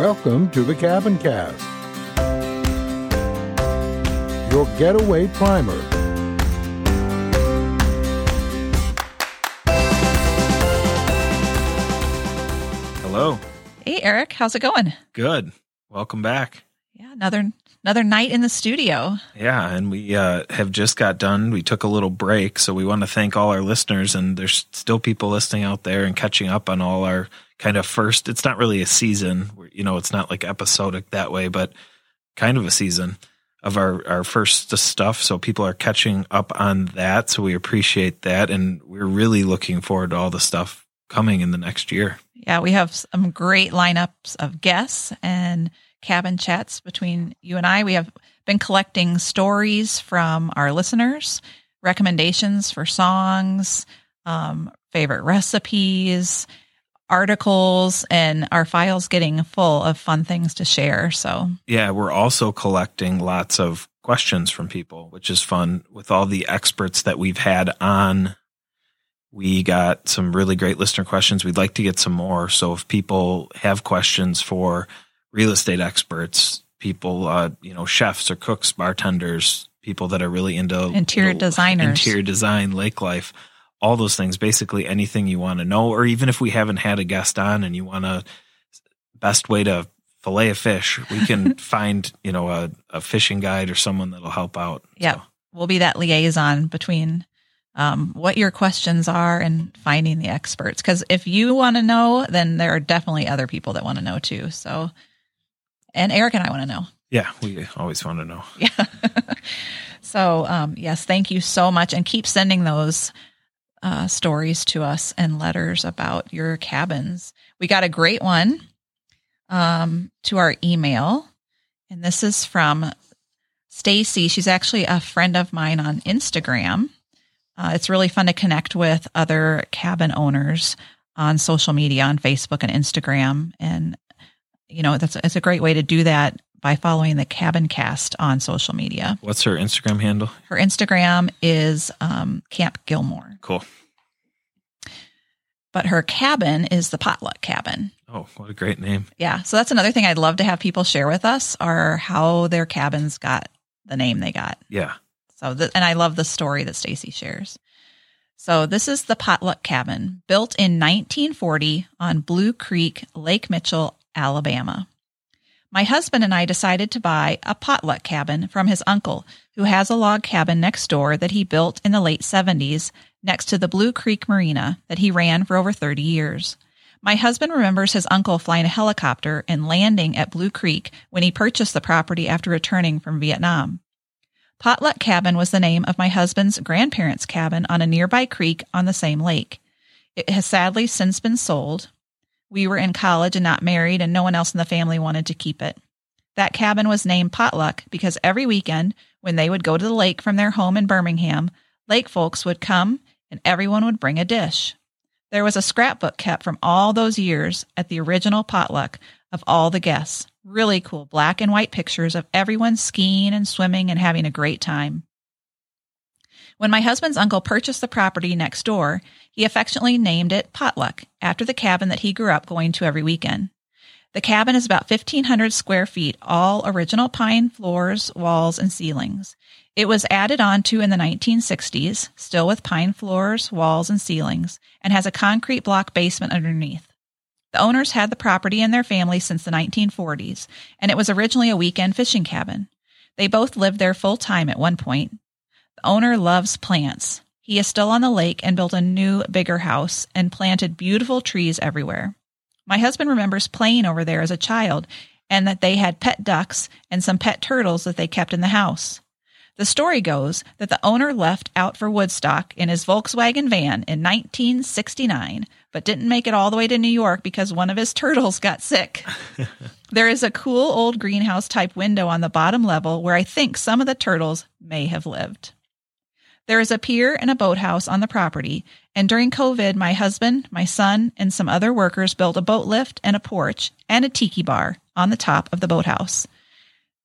Welcome to the Cabin Cast, your getaway primer. Hello. Hey Erik, how's it going? Good. Welcome back. Yeah, another another night in the studio. Yeah, and we uh, have just got done. We took a little break, so we want to thank all our listeners. And there's still people listening out there and catching up on all our kind of first. It's not really a season, you know. It's not like episodic that way, but kind of a season of our our first stuff. So people are catching up on that. So we appreciate that, and we're really looking forward to all the stuff coming in the next year. Yeah, we have some great lineups of guests and cabin chats between you and I. We have been collecting stories from our listeners, recommendations for songs, um, favorite recipes, articles, and our files getting full of fun things to share. So, yeah, we're also collecting lots of questions from people, which is fun with all the experts that we've had on we got some really great listener questions. We'd like to get some more. So if people have questions for real estate experts, people, uh, you know, chefs or cooks, bartenders, people that are really into interior designers, interior design, lake life, all those things, basically anything you want to know, or even if we haven't had a guest on and you want to, best way to fillet a fish, we can find, you know, a, a fishing guide or someone that'll help out. Yeah. So. We'll be that liaison between um, what your questions are and finding the experts. Because if you want to know, then there are definitely other people that want to know too. So, and Erik and I want to know. Yeah, we always want to know. Yeah. so, um, yes, thank you so much, and keep sending those uh, stories to us and letters about your cabins. We got a great one um, to our email, and this is from Stacy. She's actually a friend of mine on Instagram uh, it's really fun to connect with other cabin owners on social media, on Facebook and Instagram. And, you know, that's it's a great way to do that by following the Cabin Cast on social media. What's her Instagram handle? Her Instagram is um, Camp Gilmore. Cool. But her cabin is the Potluck Cabin. Oh, what a great name. Yeah. So that's another thing I'd love to have people share with us are how their cabins got the name they got. Yeah. So, th- and I love the story that Stacy shares. So, this is the potluck cabin built in 1940 on Blue Creek, Lake Mitchell, Alabama. My husband and I decided to buy a potluck cabin from his uncle, who has a log cabin next door that he built in the late 70s next to the Blue Creek Marina that he ran for over 30 years. My husband remembers his uncle flying a helicopter and landing at Blue Creek when he purchased the property after returning from Vietnam. Potluck Cabin was the name of my husband's grandparents' cabin on a nearby creek on the same lake. It has sadly since been sold. We were in college and not married, and no one else in the family wanted to keep it. That cabin was named Potluck because every weekend, when they would go to the lake from their home in Birmingham, lake folks would come and everyone would bring a dish. There was a scrapbook kept from all those years at the original potluck of all the guests. Really cool black and white pictures of everyone skiing and swimming and having a great time. When my husband's uncle purchased the property next door, he affectionately named it Potluck after the cabin that he grew up going to every weekend. The cabin is about 1,500 square feet, all original pine floors, walls, and ceilings. It was added on to in the 1960s, still with pine floors, walls, and ceilings, and has a concrete block basement underneath. The owners had the property in their family since the 1940s, and it was originally a weekend fishing cabin. They both lived there full time at one point. Owner loves plants. He is still on the lake and built a new, bigger house and planted beautiful trees everywhere. My husband remembers playing over there as a child and that they had pet ducks and some pet turtles that they kept in the house. The story goes that the owner left out for Woodstock in his Volkswagen van in 1969 but didn't make it all the way to New York because one of his turtles got sick. there is a cool old greenhouse type window on the bottom level where I think some of the turtles may have lived. There is a pier and a boathouse on the property, and during COVID, my husband, my son, and some other workers built a boat lift and a porch and a tiki bar on the top of the boathouse.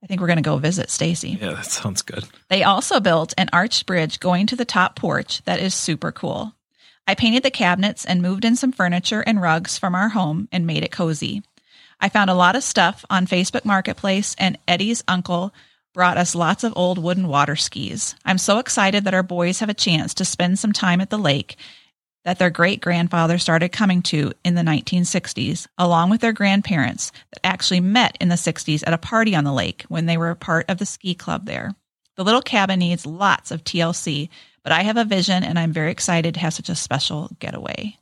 I think we're going to go visit Stacy. Yeah, that sounds good. They also built an arched bridge going to the top porch that is super cool. I painted the cabinets and moved in some furniture and rugs from our home and made it cozy. I found a lot of stuff on Facebook Marketplace, and Eddie's uncle brought us lots of old wooden water skis. I'm so excited that our boys have a chance to spend some time at the lake that their great grandfather started coming to in the 1960s, along with their grandparents that actually met in the 60s at a party on the lake when they were a part of the ski club there. The little cabin needs lots of TLC, but I have a vision and I'm very excited to have such a special getaway.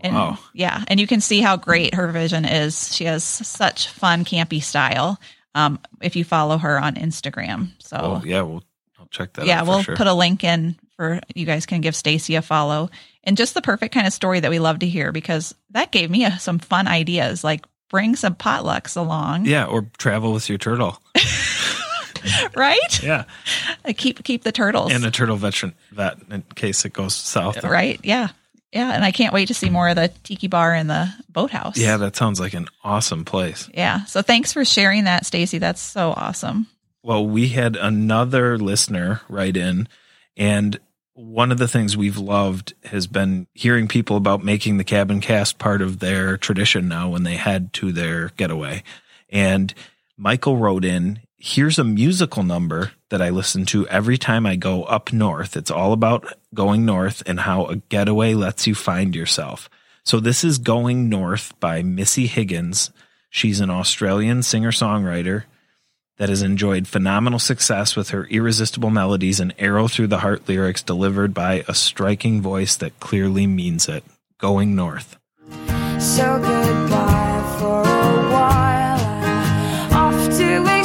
And Wow. yeah, and you can see how great her vision is. She has such fun, campy style. Um, if you follow her on Instagram, so Oh, yeah, we'll I'll check that yeah, out. we'll sure. put a link in for you guys can give Stacy a follow. And just the perfect kind of story that we love to hear because that gave me uh some fun ideas. Like bring some potlucks along, yeah, or travel with your turtle. right? Yeah, keep keep the turtles, and a turtle veteran vet in case it goes south. right? Yeah, yeah. And I can't wait to see more of the tiki bar and the boathouse. Yeah, that sounds like an awesome place. yeah. So thanks for sharing that, Stacy. That's so awesome. Well, we had another listener write in, and one of the things we've loved has been hearing people about making the cabin cast part of their tradition now when they head to their getaway. And Michael wrote in, Here's a musical number that I listen to every time I go up north. It's all about going north and how a getaway lets you find yourself. So this is Going North by Missy Higgins. She's an Australian singer songwriter that has enjoyed phenomenal success with her irresistible melodies and arrow through the heart lyrics delivered by a striking voice that clearly means it. Going North. So goodbye for a while. I'm off to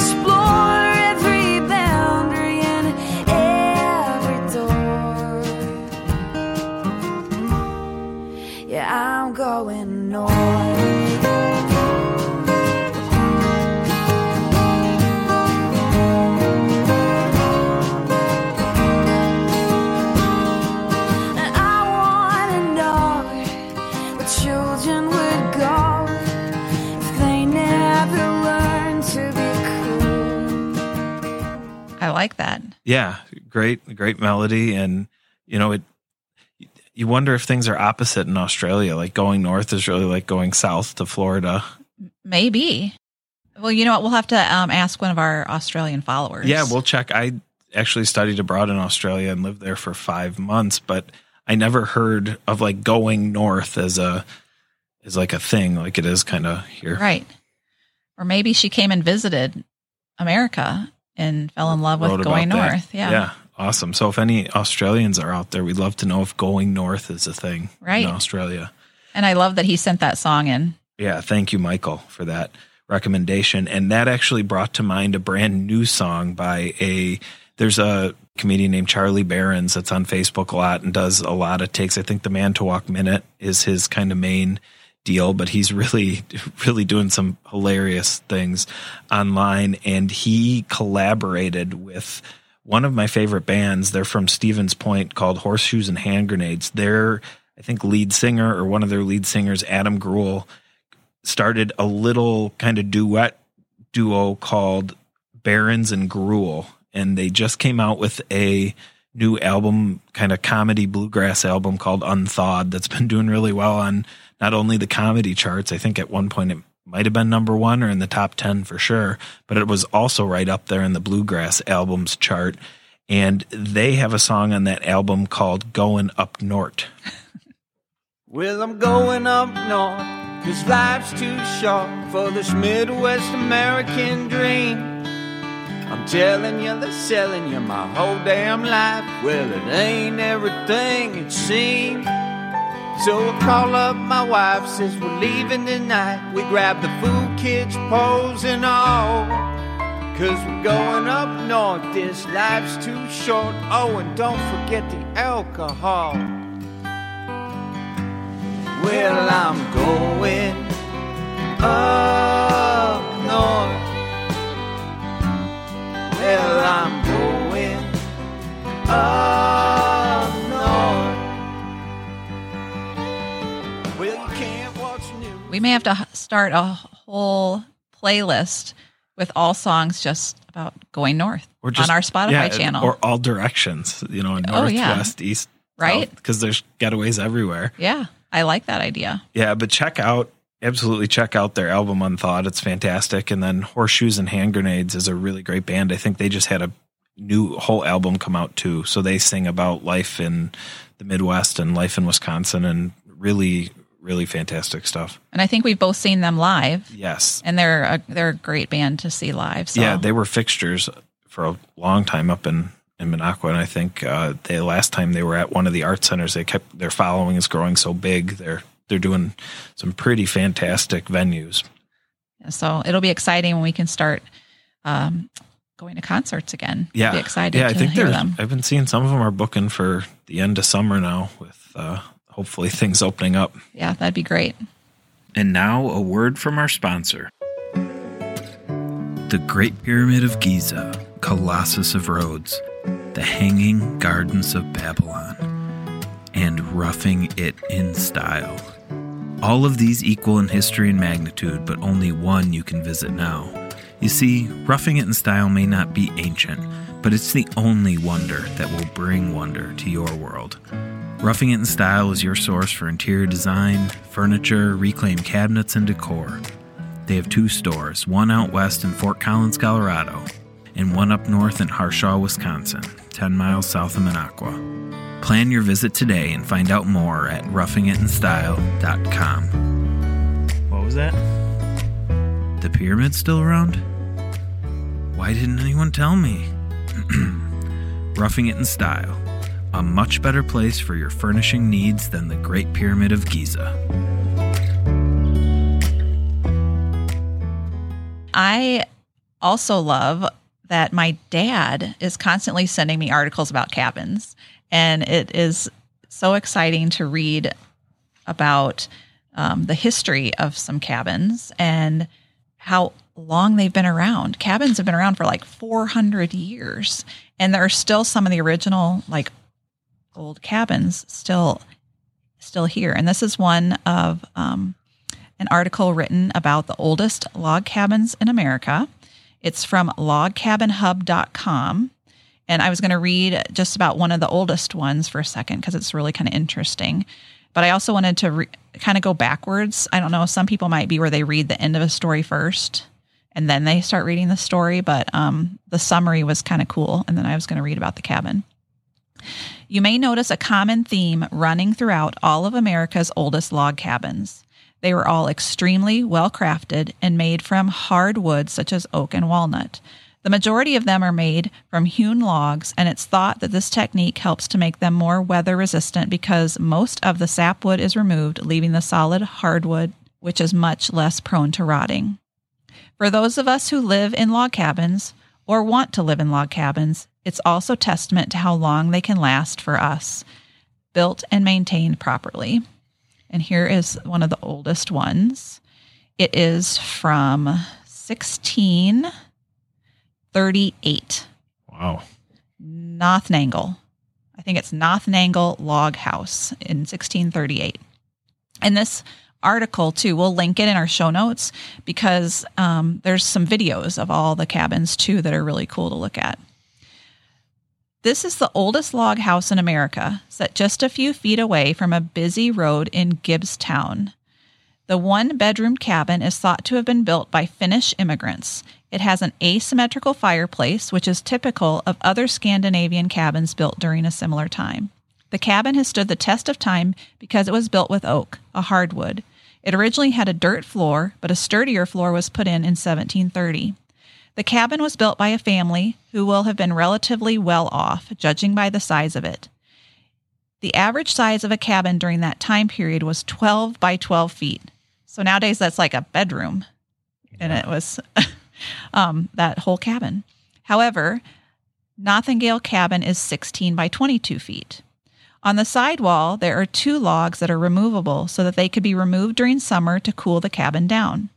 I'm going north. And I wanna know where children would go if they never learned to be cool. I like that. Yeah, great, great melody. And, you know, it, you wonder if things are opposite in Australia. Like going north is really like going south to Florida. Maybe. Well, you know what? We'll have to um, ask one of our Australian followers. Yeah, we'll check. I actually studied abroad in Australia and lived there for five months, but I never heard of like going north as a as like a thing, like it is kind of here. Right. Or maybe she came and visited America and fell in love with going that. north. Yeah. yeah, awesome. So if any Australians are out there, we'd love to know if going north is a thing Right. in Australia. And I love that he sent that song in. Yeah, thank you, Michael, for that recommendation. And that actually brought to mind a brand new song by a there's a comedian named Charlie Berens that's on Facebook a lot and does a lot of takes. I think the Manitowoc Minute is his kind of main deal, but he's really, really doing some hilarious things online. And he collaborated with one of my favorite bands. They're from Stevens Point called Horseshoes and Hand Grenades. Their, I think, lead singer or one of their lead singers, Adam Greuel, started a little kind of duet duo called Berens and Greuel. And they just came out with a new album, kind of comedy bluegrass album called Unthawed that's been doing really well on not only the comedy charts, I think at one point it might have been number one or in the top 10 for sure, but it was also right up there in the bluegrass albums chart. And they have a song on that album called Going Up North. Well, I'm going up north, cause life's too short for this Midwest American dream. I'm telling you, they're selling you my whole damn life. Well, it ain't everything it seems. So I call up my wife, says we're leaving tonight. We grab the food kids, poles, and all. Cause we're going up north, this life's too short. Oh, and don't forget the alcohol. Well, I'm going up north. Well, I'm going up We may have to start a whole playlist with all songs just about going north Or just on our Spotify yeah, channel. or all directions, you know, Oh, north, yeah. west, east, Right? Because there's getaways everywhere. yeah, I like that idea. Yeah, but check out absolutely check out their album Unthawed. It's fantastic. And then Horseshoes and Hand Grenades is a really great band. I think they just had a new whole album come out too. So they sing about life in the Midwest and life in Wisconsin and really, really fantastic stuff. And I think we've both seen them live, Yes. and they're a, they're a great band to see live. So. Yeah, they were fixtures for a long time up in in Minocqua, and I think uh, they last time they were at one of the art centers. They kept their following is growing so big. They're they're doing some pretty fantastic venues. So it'll be exciting when we can start um, going to concerts again. Yeah, be excited Yeah, I think hear they're. them. I've been seeing some of them are booking for the end of summer now, with uh, hopefully things opening up. Yeah, that'd be great. And now a word from our sponsor. The Great Pyramid of Giza, Colossus of Rhodes, the Hanging Gardens of Babylon, and Roughing It in Style. All of these equal in history and magnitude, but only one you can visit now. You see, Roughing It in Style may not be ancient, but it's the only wonder that will bring wonder to your world. Roughing It in Style is your source for interior design, furniture, reclaimed cabinets, and decor. They have two stores, one out west in Fort Collins, Colorado, and one up north in Harshaw, Wisconsin, 10 miles south of Minocqua. Plan your visit today and find out more at roughingitinstyle.com. What was that? The pyramid's still around? Why didn't anyone tell me? Roughing It in Style, a much better place for your furnishing needs than the Great Pyramid of Giza. I also love that my dad is constantly sending me articles about cabins, and it is so exciting to read about um, the history of some cabins and how long they've been around. Cabins have been around for like 400 years, and there are still some of the original like old cabins still still here. And this is one of um, an article written about the oldest log cabins in America. It's from logcabinhub.com. And I was going to read just about one of the oldest ones for a second because it's really kind of interesting. But I also wanted to re- kind of go backwards. I don't know, some people might be where they read the end of a story first and then they start reading the story. But um, the summary was kind of cool. And then I was going to read about the cabin. You may notice a common theme running throughout all of America's oldest log cabins. They were all extremely well crafted and made from hard wood such as oak and walnut. The majority of them are made from hewn logs, and it's thought that this technique helps to make them more weather resistant because most of the sapwood is removed, leaving the solid hardwood, which is much less prone to rotting. For those of us who live in log cabins or want to live in log cabins, it's also testament to how long they can last for us, built and maintained properly. And here is one of the oldest ones. It is from 1638, Wow. Nothnagel. I think it's Nothnagel Log House in 1638. And this article, too, we'll link it in our show notes because um, there's some videos of all the cabins, too, that are really cool to look at. This is the oldest log house in America, set just a few feet away from a busy road in Gibbstown. The one bedroom cabin is thought to have been built by Finnish immigrants. It has an asymmetrical fireplace, which is typical of other Scandinavian cabins built during a similar time. The cabin has stood the test of time because it was built with oak, a hardwood. It originally had a dirt floor, but a sturdier floor was put in in 1730. The cabin was built by a family who will have been relatively well off, judging by the size of it. The average size of a cabin during that time period was 12 by 12 feet. So nowadays that's like a bedroom. And it was um, that whole cabin. However, Nothnagel cabin is 16 by 22 feet. On the side wall, there are two logs that are removable so that they could be removed during summer to cool the cabin down.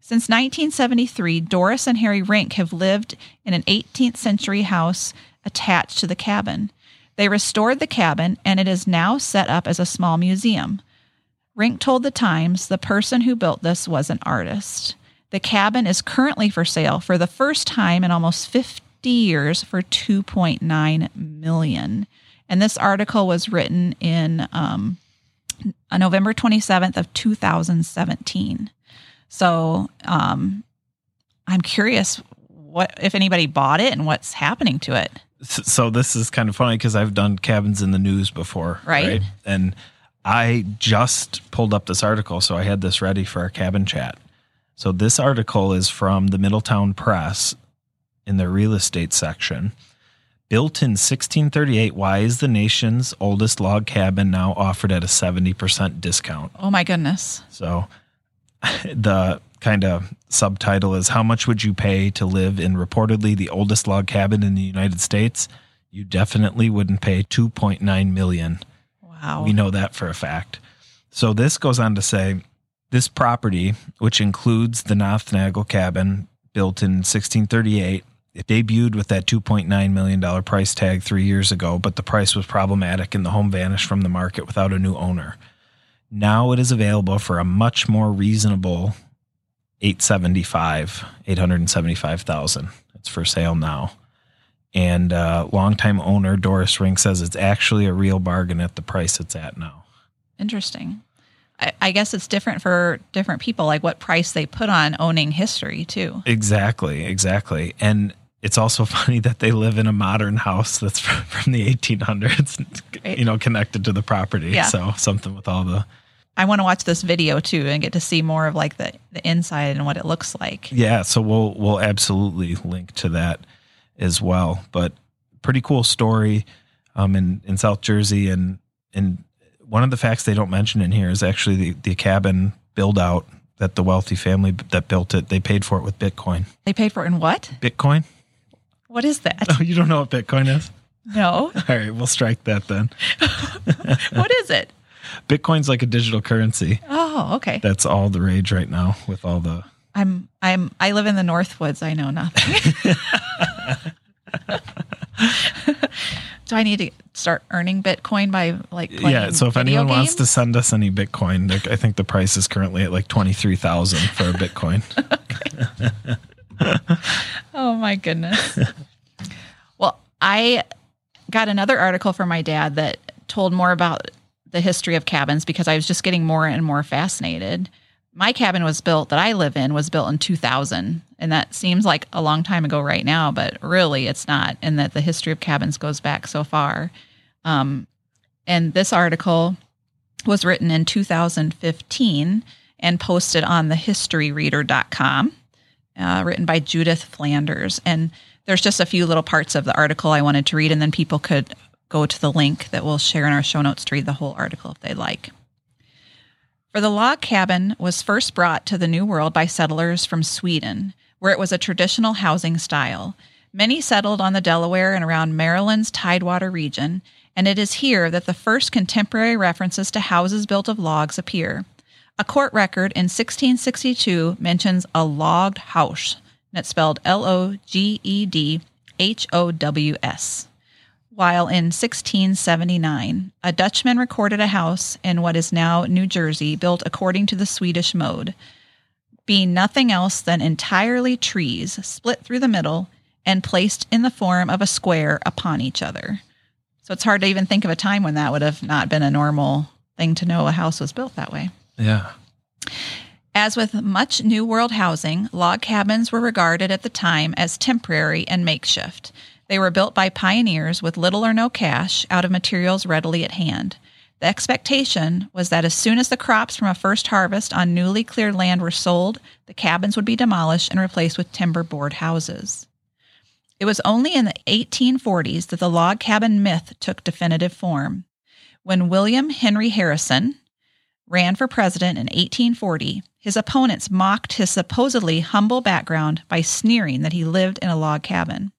Since 1973, Doris and Harry Rink have lived in an 18th century house attached to the cabin. They restored the cabin and it is now set up as a small museum. Rink told the Times the person who built this was an artist. The cabin is currently for sale for the first time in almost 50 years for 2.9 million. And this article was written in um, November 27th of 2017. So, um, I'm curious what if anybody bought it and what's happening to it. So this is kind of funny because I've done cabins in the news before, Right. And I just pulled up this article, so I had this ready for our cabin chat. So this article is from the Middletown Press in the real estate section. Built in 1638, why is the nation's oldest log cabin now offered at a 70% discount? Oh my goodness. So the kind of subtitle is How much would you pay to live in reportedly the oldest log cabin in the United States? You definitely wouldn't pay 2.9 million. Wow. We know that for a fact. So this goes on to say this property, which includes the Nothnagel cabin built in 1638, it debuted with that $2.9 million price tag three years ago, but the price was problematic and the home vanished from the market without a new owner. Now it is available for a much more reasonable 875, 875,000. It's for sale now. And uh, longtime owner Doris Rink says it's actually a real bargain at the price it's at now. Interesting. I, I guess it's different for different people, like what price they put on owning history, too. Exactly, exactly. And it's also funny that they live in a modern house that's from, from the 1800s, Right. you know, connected to the property. Yeah. So something with all the I want to watch this video too and get to see more of like the, the inside and what it looks like. Yeah, so we'll we'll absolutely link to that as well. But pretty cool story um, in in South Jersey, and and one of the facts they don't mention in here is actually the the cabin build out that the wealthy family that built it they paid for it with Bitcoin. They paid for it in what? Bitcoin? What is that? Oh, you don't know what Bitcoin is? No. All right, we'll strike that then. what is it? Bitcoin's like a digital currency. Oh, okay. That's all the rage right now with all the I'm I'm I live in the Northwoods. I know nothing. Do I need to start earning Bitcoin by like playing yeah. So if anyone wants to send us any Bitcoin, like, I think the price is currently at like twenty three thousand for a Bitcoin. Oh my goodness. well, I got another article from my dad that told more about the history of cabins because I was just getting more and more fascinated. My cabin was built that I live in was built in 2000 and that seems like a long time ago right now, but really it's not and that the history of cabins goes back so far. Um, and this article was written in 2015 and posted on the historyreader.com uh, written by Judith Flanders. And there's just a few little parts of the article I wanted to read, and then people could go to the link that we'll share in our show notes to read the whole article if they'd like. For the log cabin was first brought to the New World by settlers from Sweden, where it was a traditional housing style. Many settled on the Delaware and around Maryland's Tidewater region, and it is here that the first contemporary references to houses built of logs appear. A court record in 1662 mentions a logged house, and it's spelled L O G E D H O W S. While in 1679, a Dutchman recorded a house in what is now New Jersey built according to the Swedish mode, being nothing else than entirely trees split through the middle and placed in the form of a square upon each other. So it's hard to even think of a time when that would have not been a normal thing to know a house was built that way. yeah. As with much New World housing, log cabins were regarded at the time as temporary and makeshift. They were built by pioneers with little or no cash out of materials readily at hand. The expectation was that as soon as the crops from a first harvest on newly cleared land were sold, the cabins would be demolished and replaced with timber board houses. It was only in the 1840s that the log cabin myth took definitive form. When William Henry Harrison, ran for president in 1840, his opponents mocked his supposedly humble background by sneering that he lived in a log cabin.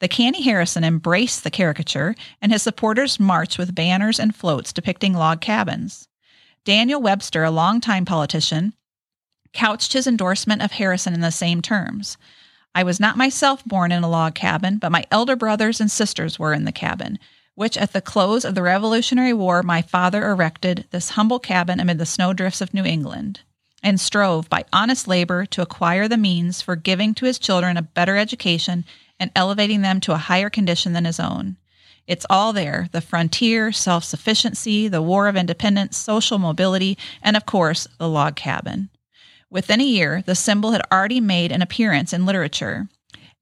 The canny Harrison embraced the caricature, and his supporters marched with banners and floats depicting log cabins. Daniel Webster, a longtime politician, couched his endorsement of Harrison in the same terms. I was not myself born in a log cabin, but my elder brothers and sisters were in the cabin, which at the close of the Revolutionary War my father erected this humble cabin amid the snowdrifts of New England, and strove by honest labor to acquire the means for giving to his children a better education and elevating them to a higher condition than his own. It's all there the frontier, self sufficiency, the war of independence, social mobility, and of course, the log cabin. Within a year, the symbol had already made an appearance in literature.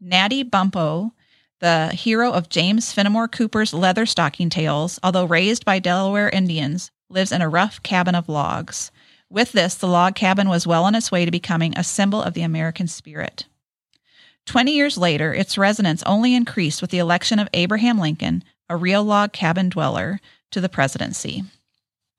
Natty Bumppo, the hero of James Fenimore Cooper's Leather Stocking Tales, although raised by Delaware Indians, lives in a rough cabin of logs. With this, the log cabin was well on its way to becoming a symbol of the American spirit. Twenty years later, its resonance only increased with the election of Abraham Lincoln, a real log cabin dweller, to the presidency.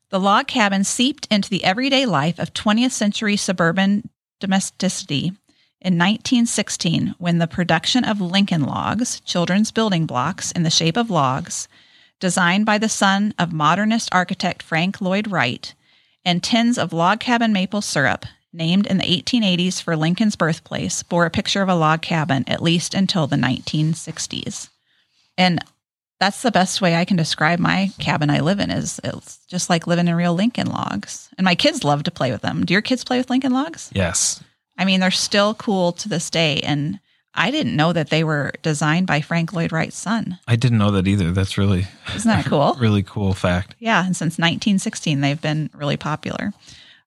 The log cabin seeped into the everyday life of 20th century suburban domesticity in 1916 when the production of Lincoln logs, children's building blocks in the shape of logs, designed by the son of modernist architect Frank Lloyd Wright, and tins of log cabin maple syrup, named in the 1880s for Lincoln's birthplace, bore a picture of a log cabin at least until the 1960s. And that's the best way I can describe my cabin I live in is it's just like living in real Lincoln logs. And my kids love to play with them. Do your kids play with Lincoln logs? Yes. I mean, they're still cool to this day. And I didn't know that they were designed by Frank Lloyd Wright's son. I didn't know that either. That's really Isn't that cool? really cool fact. Yeah, and since 1916, they've been really popular.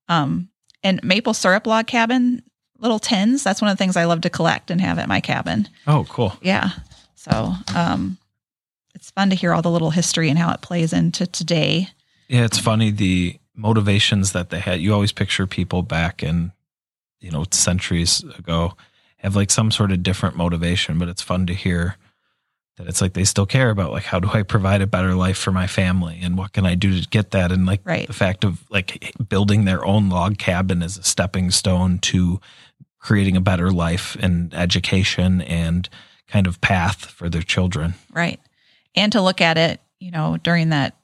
Um, and maple syrup log cabin, little tins. That's one of the things I love to collect and have at my cabin. Oh, cool. Yeah. So um, it's fun to hear all the little history and how it plays into today. Yeah, it's funny the motivations that they had. You always picture people back in, you know, centuries ago have like some sort of different motivation, but it's fun to hear that it's like they still care about like how do I provide a better life for my family and what can I do to get that and like Right. the fact of like building their own log cabin as a stepping stone to creating a better life and education and kind of path for their children. Right. And to look at it, you know, during that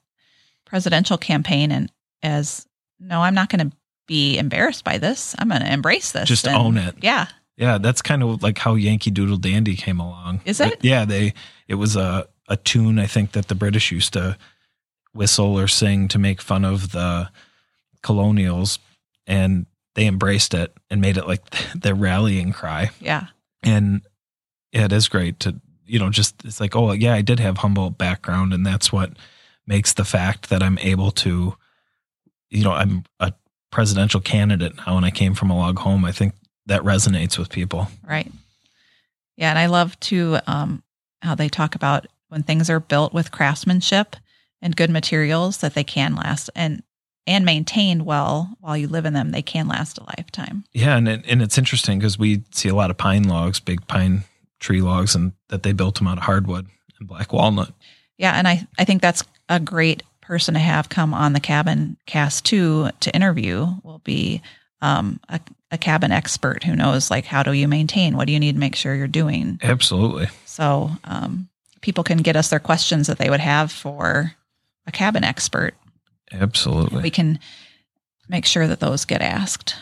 presidential campaign and as, no, I'm not going to be embarrassed by this. I'm going to embrace this. Just And- own it. Yeah. Yeah, that's kind of like how Yankee Doodle Dandy came along. Is it? But yeah, they it was a a tune I think that the British used to whistle or sing to make fun of the colonials and they embraced it and made it like their rallying cry. Yeah. And it is great to you know just it's like oh yeah, I did have Humboldt background and that's what makes the fact that I'm able to you know, I'm a presidential candidate now and I came from a log home. I think that resonates with people. Right. Yeah. And I love to um, how they talk about when things are built with craftsmanship and good materials that they can last and and maintained well while you live in them, they can last a lifetime. Yeah, and it, and it's interesting because we see a lot of pine logs, big pine tree logs, and that they built them out of hardwood and black walnut. Yeah, and I I think that's a great person to have come on the cabin cast too to interview will be um, a, a cabin expert who knows like how do you maintain what do you need to make sure you're doing Absolutely. so um, people can get us their questions that they would have for a cabin expert Absolutely. we can make sure that those get asked.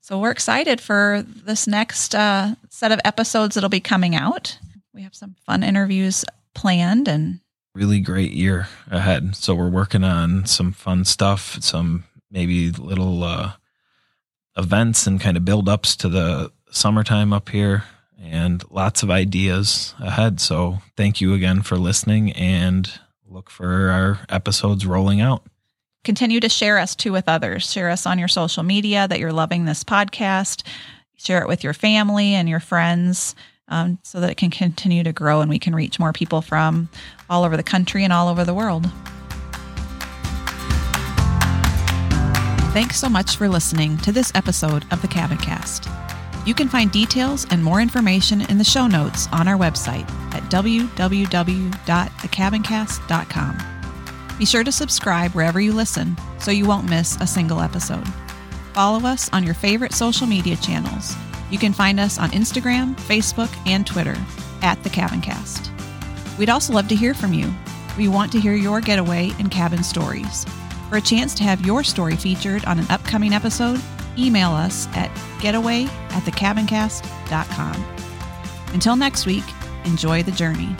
So we're excited for this next uh, set of episodes that'll be coming out. We have some fun interviews planned, and Really great year ahead. So we're working on some fun stuff, some maybe little uh, events and kind of build ups to the summertime up here, and lots of ideas ahead. So thank you again for listening, and look for our episodes rolling out. continue to share us too with others. Share us on your social media that you're loving this podcast. Share it with your family and your friends um, so that it can continue to grow and we can reach more people from all over the country and all over the world. Thanks so much for listening to this episode of the Cabin Cast. You can find details and more information in the show notes on our website at www.thecabincast.com. Be sure to subscribe wherever you listen so you won't miss a single episode. Follow us on your favorite social media channels. You can find us on Instagram, Facebook, and Twitter at The Cabin Cast. We'd also love to hear from you. We want to hear your getaway and cabin stories. For a chance to have your story featured on an upcoming episode, email us at getaway at thecabincast.com. Until next week, enjoy the journey.